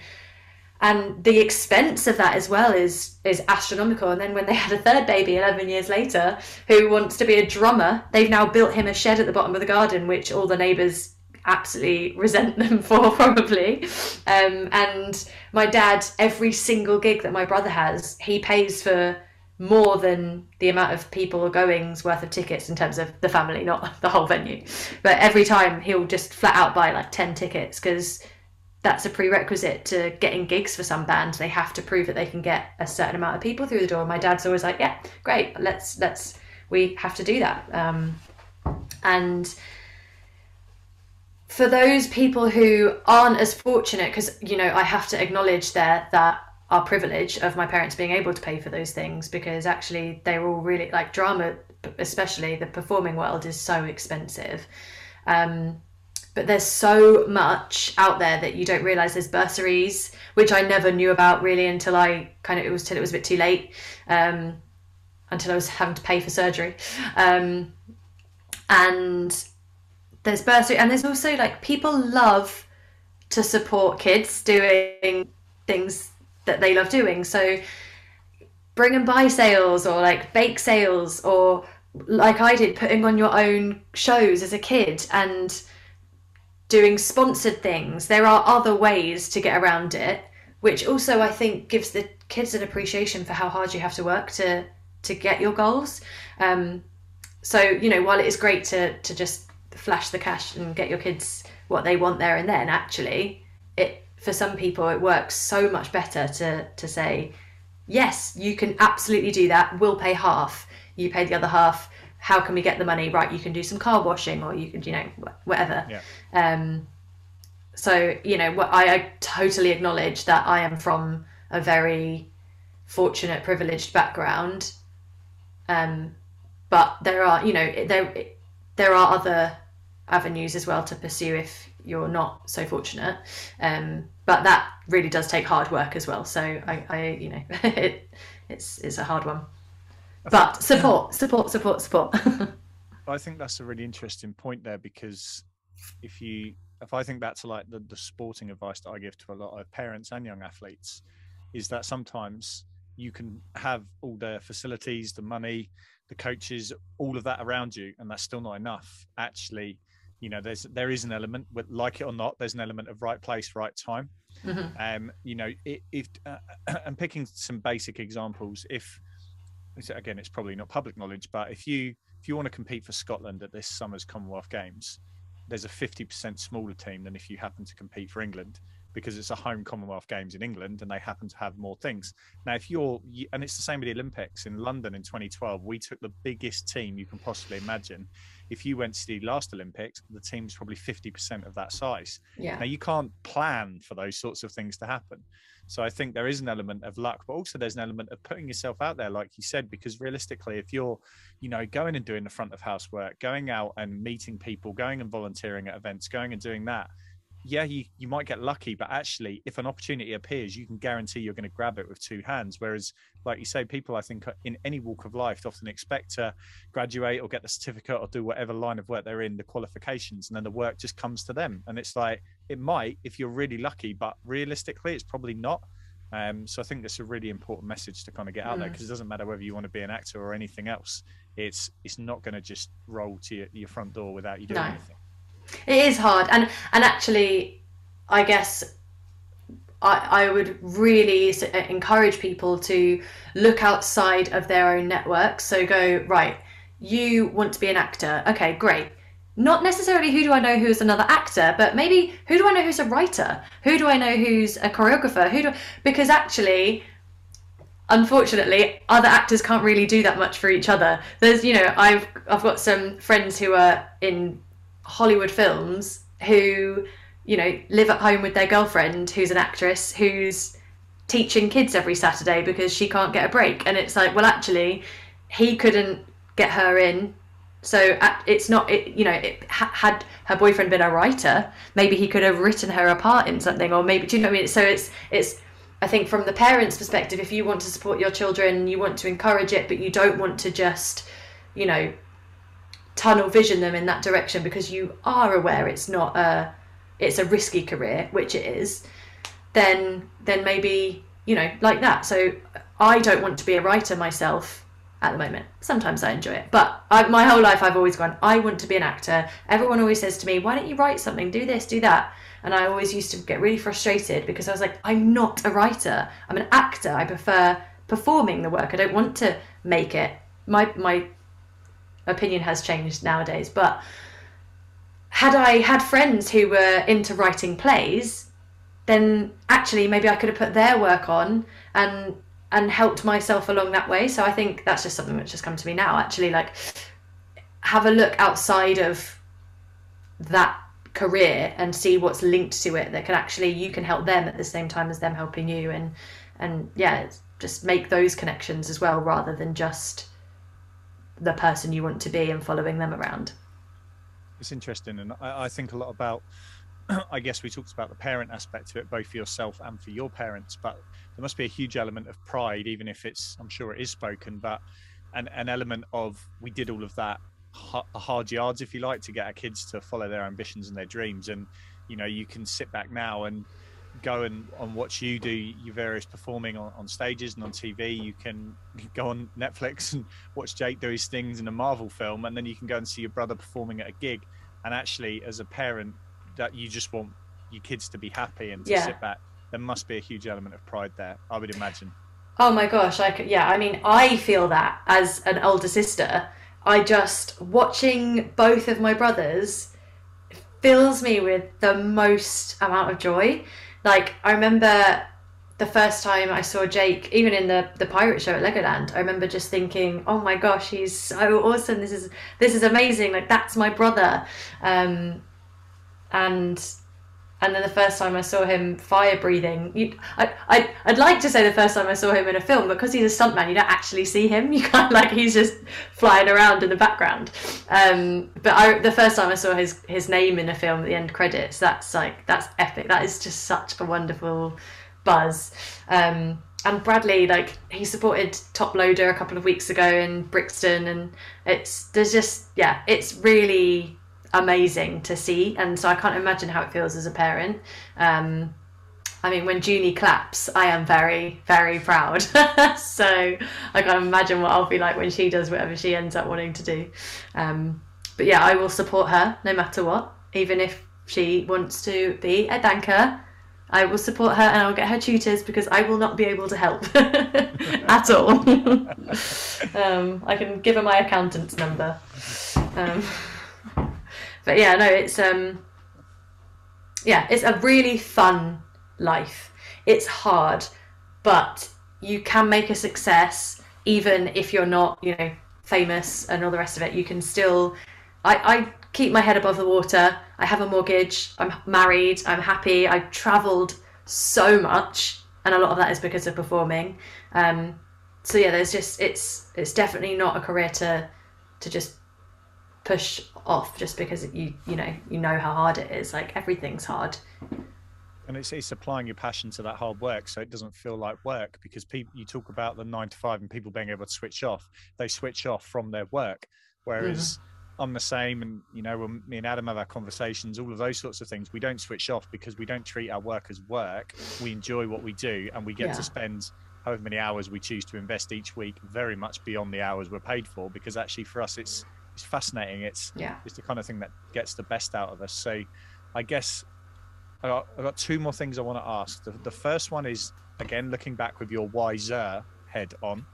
and the expense of that as well is is astronomical. And then when they had a third baby 11 years later who wants to be a drummer they've now built him a shed at the bottom of the garden which all the neighbors absolutely resent them for probably. Um, and my dad every single gig that my brother has he pays for more than the amount of people going's worth of tickets in terms of the family not the whole venue. But every time he'll just flat out buy like 10 tickets because that's a prerequisite to getting gigs for some bands. They have to prove that they can get a certain amount of people through the door. My dad's always like, "Yeah, great. Let's let's we have to do that." Um, and for those people who aren't as fortunate, because you know, I have to acknowledge there that our privilege of my parents being able to pay for those things because actually they were all really like drama, especially the performing world is so expensive. Um, but there's so much out there that you don't realize there's bursaries which i never knew about really until i kind of it was till it was a bit too late um, until i was having to pay for surgery. Um, and there's bursary and there's also like people love to support kids doing things that they love doing. So bring and buy sales or like bake sales or like i did putting on your own shows as a kid and doing sponsored things. There are other ways to get around it, which also I think gives the kids an appreciation for how hard you have to work to to get your goals. Um, so you know, while it is great to to just flash the cash and get your kids what they want there and then, actually, it for some people it works so much better to to say, yes, you can absolutely do that. We'll pay half. You pay the other half how can we get the money? Right you can do some car washing or you could you know whatever. Yeah. um so you know I, I totally acknowledge that i am from a very fortunate privileged background. Um but there are you know there there are other avenues as well to pursue if you're not so fortunate. Um but that really does take hard work as well. So i i you know it it's it's a hard one but support, support, support, support. I think that's a really interesting point there because if you if I think back to like the, the sporting advice that I give to a lot of parents and young athletes, is that sometimes you can have all the facilities, the money, the coaches, all of that around you, and that's still not enough. Actually, you know, there's there is an element, like it or not, there's an element of right place, right time. Mm-hmm. Um, you know, if uh, and picking some basic examples, if again, it's probably not public knowledge, but if you if you want to compete for Scotland at this summer's Commonwealth Games, there's a 50% smaller team than if you happen to compete for England because it's a home Commonwealth Games in England and they happen to have more things. Now, if you're, and it's the same with the Olympics in London in 2012, we took the biggest team you can possibly imagine. If you went to the last Olympics, the team's probably 50% of that size. Yeah. Now, you can't plan for those sorts of things to happen. So I think there is an element of luck, but also there's an element of putting yourself out there, like you said, because realistically, if you're, you know, going and doing the front of house work, going out and meeting people, going and volunteering at events, going and doing that, yeah, you, you might get lucky, but actually, if an opportunity appears, you can guarantee you're going to grab it with two hands. Whereas, like you say, people I think in any walk of life often expect to graduate or get the certificate or do whatever line of work they're in, the qualifications, and then the work just comes to them. And it's like it might if you're really lucky, but realistically, it's probably not. Um, so I think that's a really important message to kind of get out mm. there because it doesn't matter whether you want to be an actor or anything else. It's it's not going to just roll to your, your front door without you doing no. anything. It is hard, and and actually, I guess I, I would really uh, encourage people to look outside of their own networks. So go right. You want to be an actor? Okay, great. Not necessarily who do I know who's another actor, but maybe who do I know who's a writer? Who do I know who's a choreographer? Who do because actually unfortunately other actors can't really do that much for each other there's you know i've i've got some friends who are in Hollywood films who, you know, live at home with their girlfriend who's an actress who's teaching kids every Saturday because she can't get a break. And it's like, well, actually, he couldn't get her in. So it's not, it, you know, it, had her boyfriend been a writer, maybe he could have written her a part in something, or maybe, do you know what I mean? So it's, it's, I think from the parents' perspective, if you want to support your children, you want to encourage it, but you don't want to just, you know, tunnel vision them in that direction because you are aware it's not a it's a risky career which it is then then maybe you know like that. So i don't want to be a writer myself at the moment. Sometimes i enjoy it but I, my whole life i've always gone i want to be an actor. Everyone always says to me why don't you write something? Do this do that. And i always used to get really frustrated because i was like i'm not a writer. I'm an actor. I prefer performing the work. I don't want to make it. My my opinion has changed nowadays. But had I had friends who were into writing plays, then actually maybe I could have put their work on and and helped myself along that way. So I think that's just something that's just come to me now. Actually, like have a look outside of that career and see what's linked to it that can actually you can help them at the same time as them helping you and and yeah just make those connections as well rather than just the person you want to be and following them around. It's interesting, and I, I think a lot about. I guess we talked about the parent aspect of it, both for yourself and for your parents, but there must be a huge element of pride, even if it's, I'm sure it is spoken, but an, an element of we did all of that hard yards, if you like, to get our kids to follow their ambitions and their dreams. And, you know, you can sit back now and go and, and watch you do your various performing on, on stages and on TV. You can go on Netflix and watch Jake do his things in a Marvel film, and then you can go and see your brother performing at a gig. And actually, as a parent, that you just want your kids to be happy and to yeah. sit back. There must be a huge element of pride there, I would imagine. Oh my gosh, I could, yeah. I mean, I feel that as an older sister. I just watching both of my brothers fills me with the most amount of joy like I remember the first time I saw Jake, even in the the pirate show at Legoland, I remember just thinking, "Oh my gosh, he's so awesome! This is this is amazing! Like that's my brother." Um, and and then the first time I saw him fire breathing, you, I, I, I'd like to say the first time I saw him in a film, because he's a stuntman, you don't actually see him. You kind like he's just flying around in the background. Um, but I, the first time I saw his his name in a film at the end credits, that's like that's epic. That is just such a wonderful buzz. Um, and Bradley, like he supported Toploader a couple of weeks ago in Brixton, and it's there's just yeah, it's really amazing to see, and so I can't imagine how it feels as a parent. Um, I mean, when Junie claps, I am very, very proud. so I can't imagine what I'll be like when she does whatever she ends up wanting to do. Um, but yeah, I will support her no matter what, even if she wants to be a banker. I will support her and I'll get her tutors because I will not be able to help at all. um, I can give her my accountant's number. Um, but yeah, no, it's um, yeah, it's a really fun life. It's hard, but you can make a success even if you're not, you know, famous and all the rest of it. You can still. I, I keep my head above the water. I have a mortgage. I'm married. I'm happy. I've travelled so much, and a lot of that is because of performing. Um, so yeah, there's just it's it's definitely not a career to to just push off just because you you know you know how hard it is. Like everything's hard and it's, it's applying your passion to that hard work so it doesn't feel like work because people you talk about the nine to five and people being able to switch off they switch off from their work whereas mm-hmm. i'm the same and you know when me and adam have our conversations all of those sorts of things we don't switch off because we don't treat our work as work we enjoy what we do and we get yeah. to spend however many hours we choose to invest each week very much beyond the hours we're paid for because actually for us it's it's fascinating it's yeah it's the kind of thing that gets the best out of us so i guess I got, I got two more things I want to ask. The, the first one is again looking back with your wiser head on.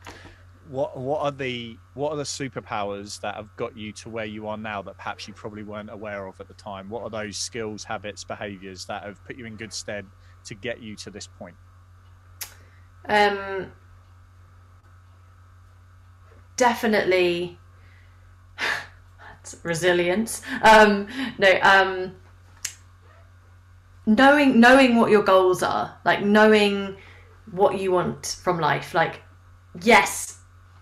What what are the what are the superpowers that have got you to where you are now that perhaps you probably weren't aware of at the time? What are those skills, habits, behaviors that have put you in good stead to get you to this point? Um, definitely resilience. Um, no, um, knowing knowing what your goals are like knowing what you want from life like yes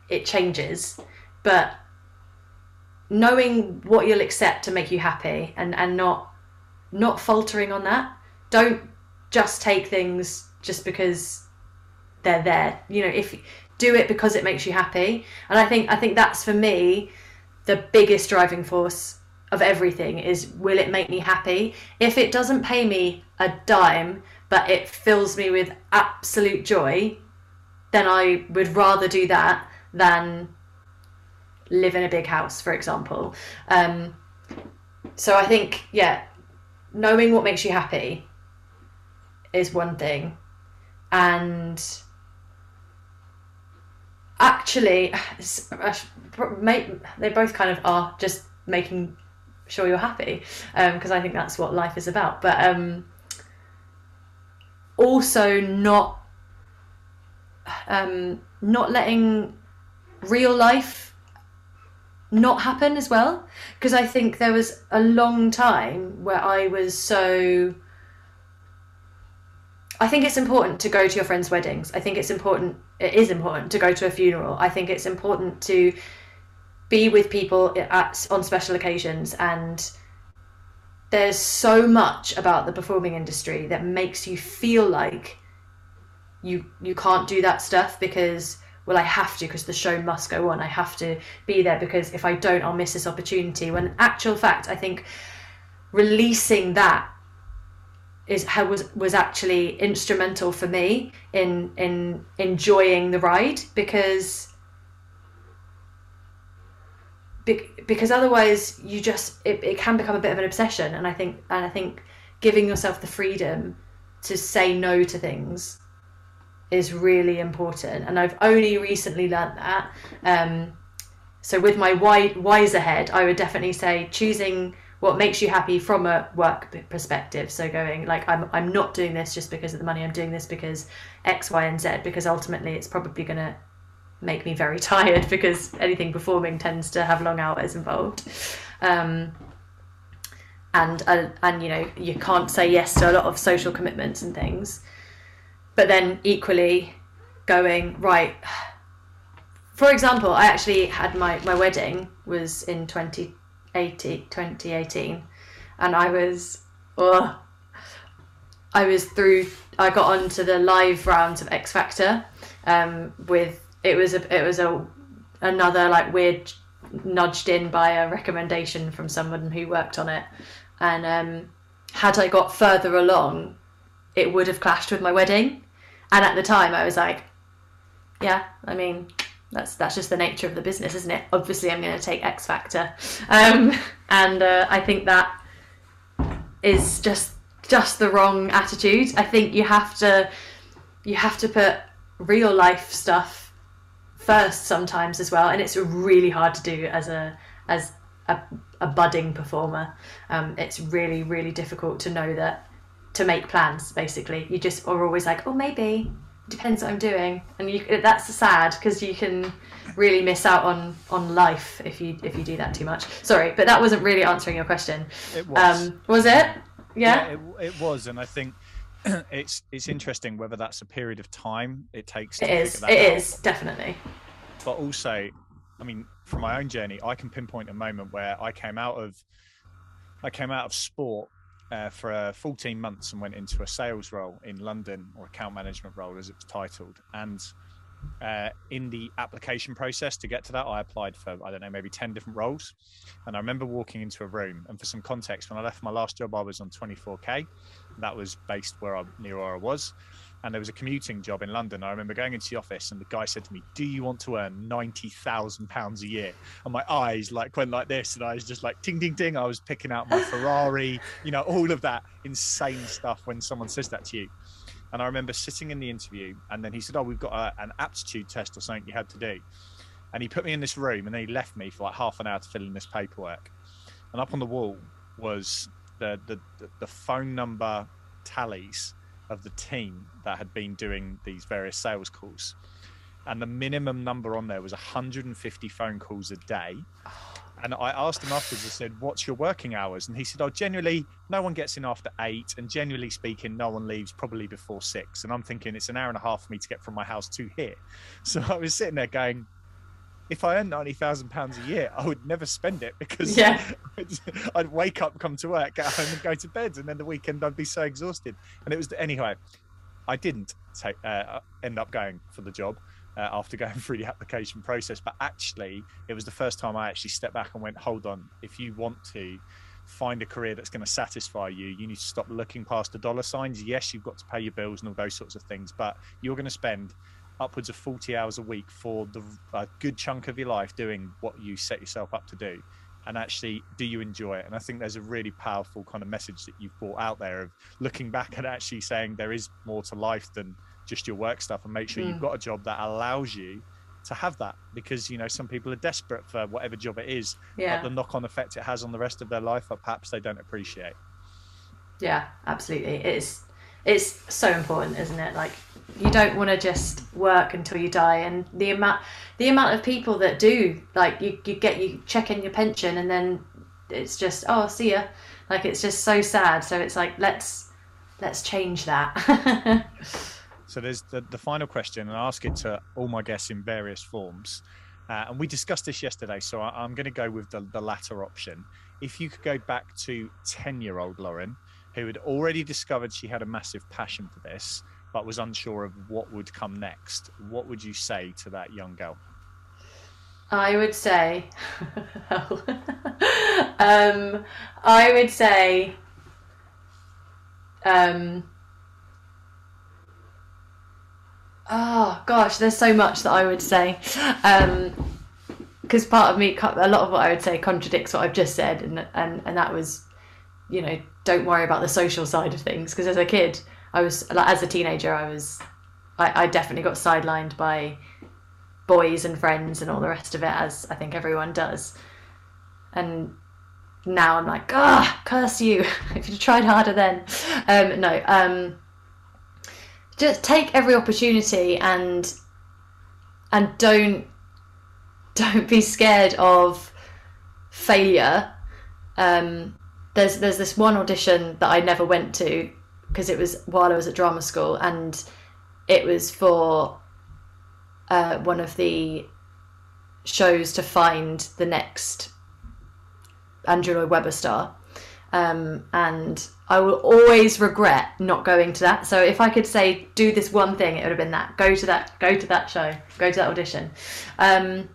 it changes but knowing what you'll accept to make you happy and and not not faltering on that. Don't just take things just because they're there. You know if do it because it makes you happy. And i think i think that's for me the biggest driving force of everything is will it make me happy? If it doesn't pay me a dime, but it fills me with absolute joy, then I would rather do that than live in a big house, for example. Um, so I think, yeah, knowing what makes you happy is one thing. And actually, they both kind of are just making sure you're happy because um, I think that's what life is about. But um, also not um, not letting real life not happen as well because I think there was a long time where I was so. I think it's important to go to your friends' weddings. I think it's important. It is important to go to a funeral. I think it's important to be with people at on special occasions and there's so much about the performing industry that makes you feel like you you can't do that stuff because well I have to because the show must go on I have to be there because if I don't I'll miss this opportunity when actual fact I think releasing that is was was actually instrumental for me in in enjoying the ride because because otherwise you just it, it can become a bit of an obsession. And i think and i think giving yourself the freedom to say no to things is really important. And i've only recently learned that um, so with my wide, wiser head i would definitely say choosing what makes you happy from a work perspective so going like i'm, I'm not doing this just because of the money i'm doing this because x y and z because ultimately it's probably going to make me very tired because anything performing tends to have long hours involved. Um, and uh, and you know you can't say yes to a lot of social commitments and things. But then equally going right. For example, I actually had my, my wedding was in 2018, 2018 and I was oh, I was through I got on to the live rounds of X Factor um, with it was a it was a another like weird nudged in by a recommendation from someone who worked on it. And um, had I got further along it would have clashed with my wedding. And at the time I was like yeah I mean that's that's just the nature of the business isn't it? Obviously I'm going to take X Factor. Um, and uh, I think that is just just the wrong attitude. I think you have to you have to put real life stuff first sometimes as well and it's really hard to do as a as a, a budding performer. Um, it's really really difficult to know that to make plans basically. You just are always like oh maybe depends what i'm doing and you that's sad because you can really miss out on on life if you if you do that too much sorry but that wasn't really answering your question it was um, was it yeah, yeah it, it was and i think it's it's interesting whether that's a period of time it takes. It is. It out. is definitely. But also, I mean, from my own journey, I can pinpoint a moment where I came out of, I came out of sport uh, for uh, 14 months and went into a sales role in London or account management role as it was titled, and uh, in the application process to get to that, I applied for, I don't know, maybe 10 different roles. And I remember walking into a room, and for some context, when I left my last job, I was on 24K. That was based where I near where I was. And there was a commuting job in London. I remember going into the office, and the guy said to me, Do you want to earn £90,000 a year? And my eyes like went like this, and I was just like, ting, ting, ting. I was picking out my Ferrari, you know, all of that insane stuff when someone says that to you. And I remember sitting in the interview, and then he said, "Oh, we've got a, an aptitude test or something you had to do." And he put me in this room, and then he left me for like half an hour to fill in this paperwork. And up on the wall was the the, the phone number tallies of the team that had been doing these various sales calls. And the minimum number on there was 150 phone calls a day. And I asked him afterwards, I said, What's your working hours? And he said, Oh, generally, no one gets in after eight. And generally speaking, no one leaves probably before six. And I'm thinking, It's an hour and a half for me to get from my house to here. So I was sitting there going, if I earned ninety thousand pounds a year, I would never spend it because yeah. I'd, I'd, wake up, come to work, get home, and go to bed, and then the weekend I'd be so exhausted. And it was anyway. I didn't take uh, end up going for the job uh, after going through the application process. But actually, it was the first time I actually stepped back and went, hold on, if you want to find a career that's going to satisfy you, you need to stop looking past the dollar signs. Yes, you've got to pay your bills and all those sorts of things, but you're going to spend upwards of 40 hours a week for the a good chunk of your life doing what you set yourself up to do and actually do you enjoy it and i think there's a really powerful kind of message that you've brought out there of looking back and actually saying there is more to life than just your work stuff and make sure mm. you've got a job that allows you to have that because you know some people are desperate for whatever job it is yeah. but the knock-on effect it has on the rest of their life that perhaps they don't appreciate yeah absolutely it's it's so important isn't it like you don't want to just work until you die and the amount the amount of people that do like you, you get you check in your pension and then it's just oh see ya like it's just so sad so it's like let's let's change that So there's the, the final question, and I ask it to all my guests in various forms. Uh, and we discussed this yesterday, so I, am going to go with the, the latter option. If you could go back to 10 year old Lauren, who had already discovered she had a massive passion for this, but was unsure of what would come next, what would you say to that young girl? I would say, um, I would say, um, Oh gosh, there's so much that I would say. because um, part of me, a lot of what I would say contradicts what I've just said, and and and that was, you know, don't worry about the social side of things. Because as a kid, I was like, as a teenager, I was, I, I definitely got sidelined by boys and friends and all the rest of it, as I think everyone does. And now I'm like, ah, curse you! if you'd tried harder then. Um, no. Um, just take every opportunity and and don't don't be scared of failure. Um, there's there's this one audition that I never went to because it was while I was at drama school and it was for uh, one of the shows to find the next Andrew Lloyd Webber star. Um, and I will always regret not going to that. So if I could say do this one thing, it would have been that. Go to that. Go to that show. Go to that audition. Um,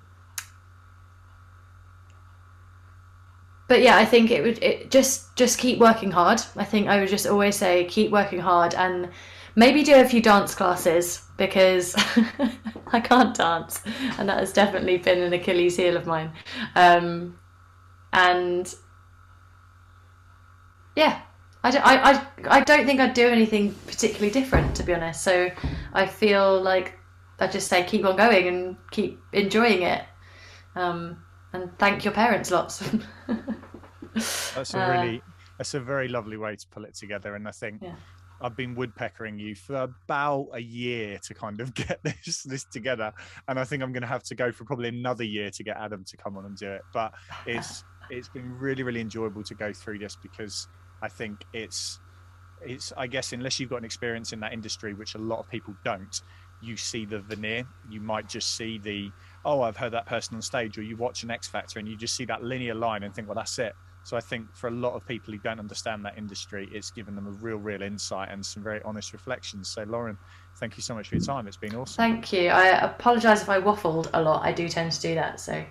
but yeah, I think it would it just just keep working hard. I think I would just always say keep working hard and maybe do a few dance classes because I can't dance, and that has definitely been an Achilles heel of mine. Um, and yeah, I don't, I, I, I don't think I'd do anything particularly different, to be honest. So I feel like I just say keep on going and keep enjoying it. Um, and thank your parents lots. that's a really, uh, that's a very lovely way to pull it together. And I think yeah. I've been woodpeckering you for about a year to kind of get this this together, and I think I'm going to have to go for probably another year to get Adam to come on and do it. But it's it's been really really enjoyable to go through this because I think it's it's I guess unless you've got an experience in that industry, which a lot of people don't, you see the veneer. You might just see the oh I've heard that person on stage, or you watch an X Factor and you just see that linear line and think well that's it so I think for a lot of people who don't understand that industry, it's given them a real, real insight and some very honest reflections. So Lauren, thank you so much for your time. It's been awesome. Thank you. I apologise if I waffled a lot. I do tend to do that. So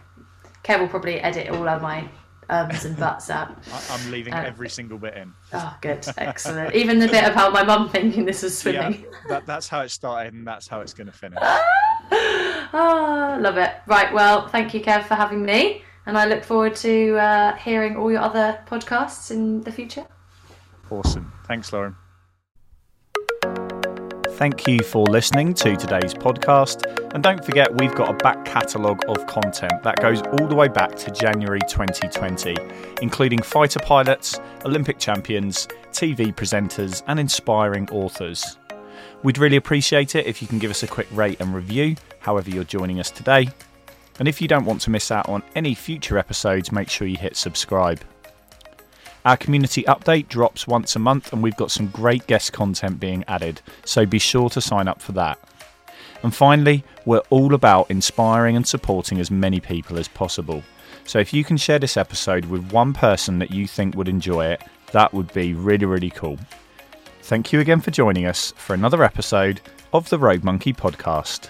Kev will probably edit all of my ums and buts out. I'm leaving uh, every single bit in. Oh, good, excellent. Even the bit about my mum thinking this was swimming. Yeah, that, that's how it started, and that's how it's going to finish. oh, love it. Right, well, thank you, Kev, for having me and I look forward to uh, hearing all your other podcasts in the future. Awesome. Thanks, Lauren. Thank you for listening to today's podcast. And don't forget, we've got a back catalogue of content that goes all the way back to January 2020, including fighter pilots, Olympic champions, TV presenters, and inspiring authors. We'd really appreciate it if you can give us a quick rate and review, however, you're joining us today. And if you don't want to miss out on any future episodes, make sure you hit subscribe. Our community update drops once a month, and we've got some great guest content being added, so be sure to sign up for that. And finally, we're all about inspiring and supporting as many people as possible. So if you can share this episode with one person that you think would enjoy it, that would be really, really cool. Thank you again for joining us for another episode of the Rogue Monkey podcast.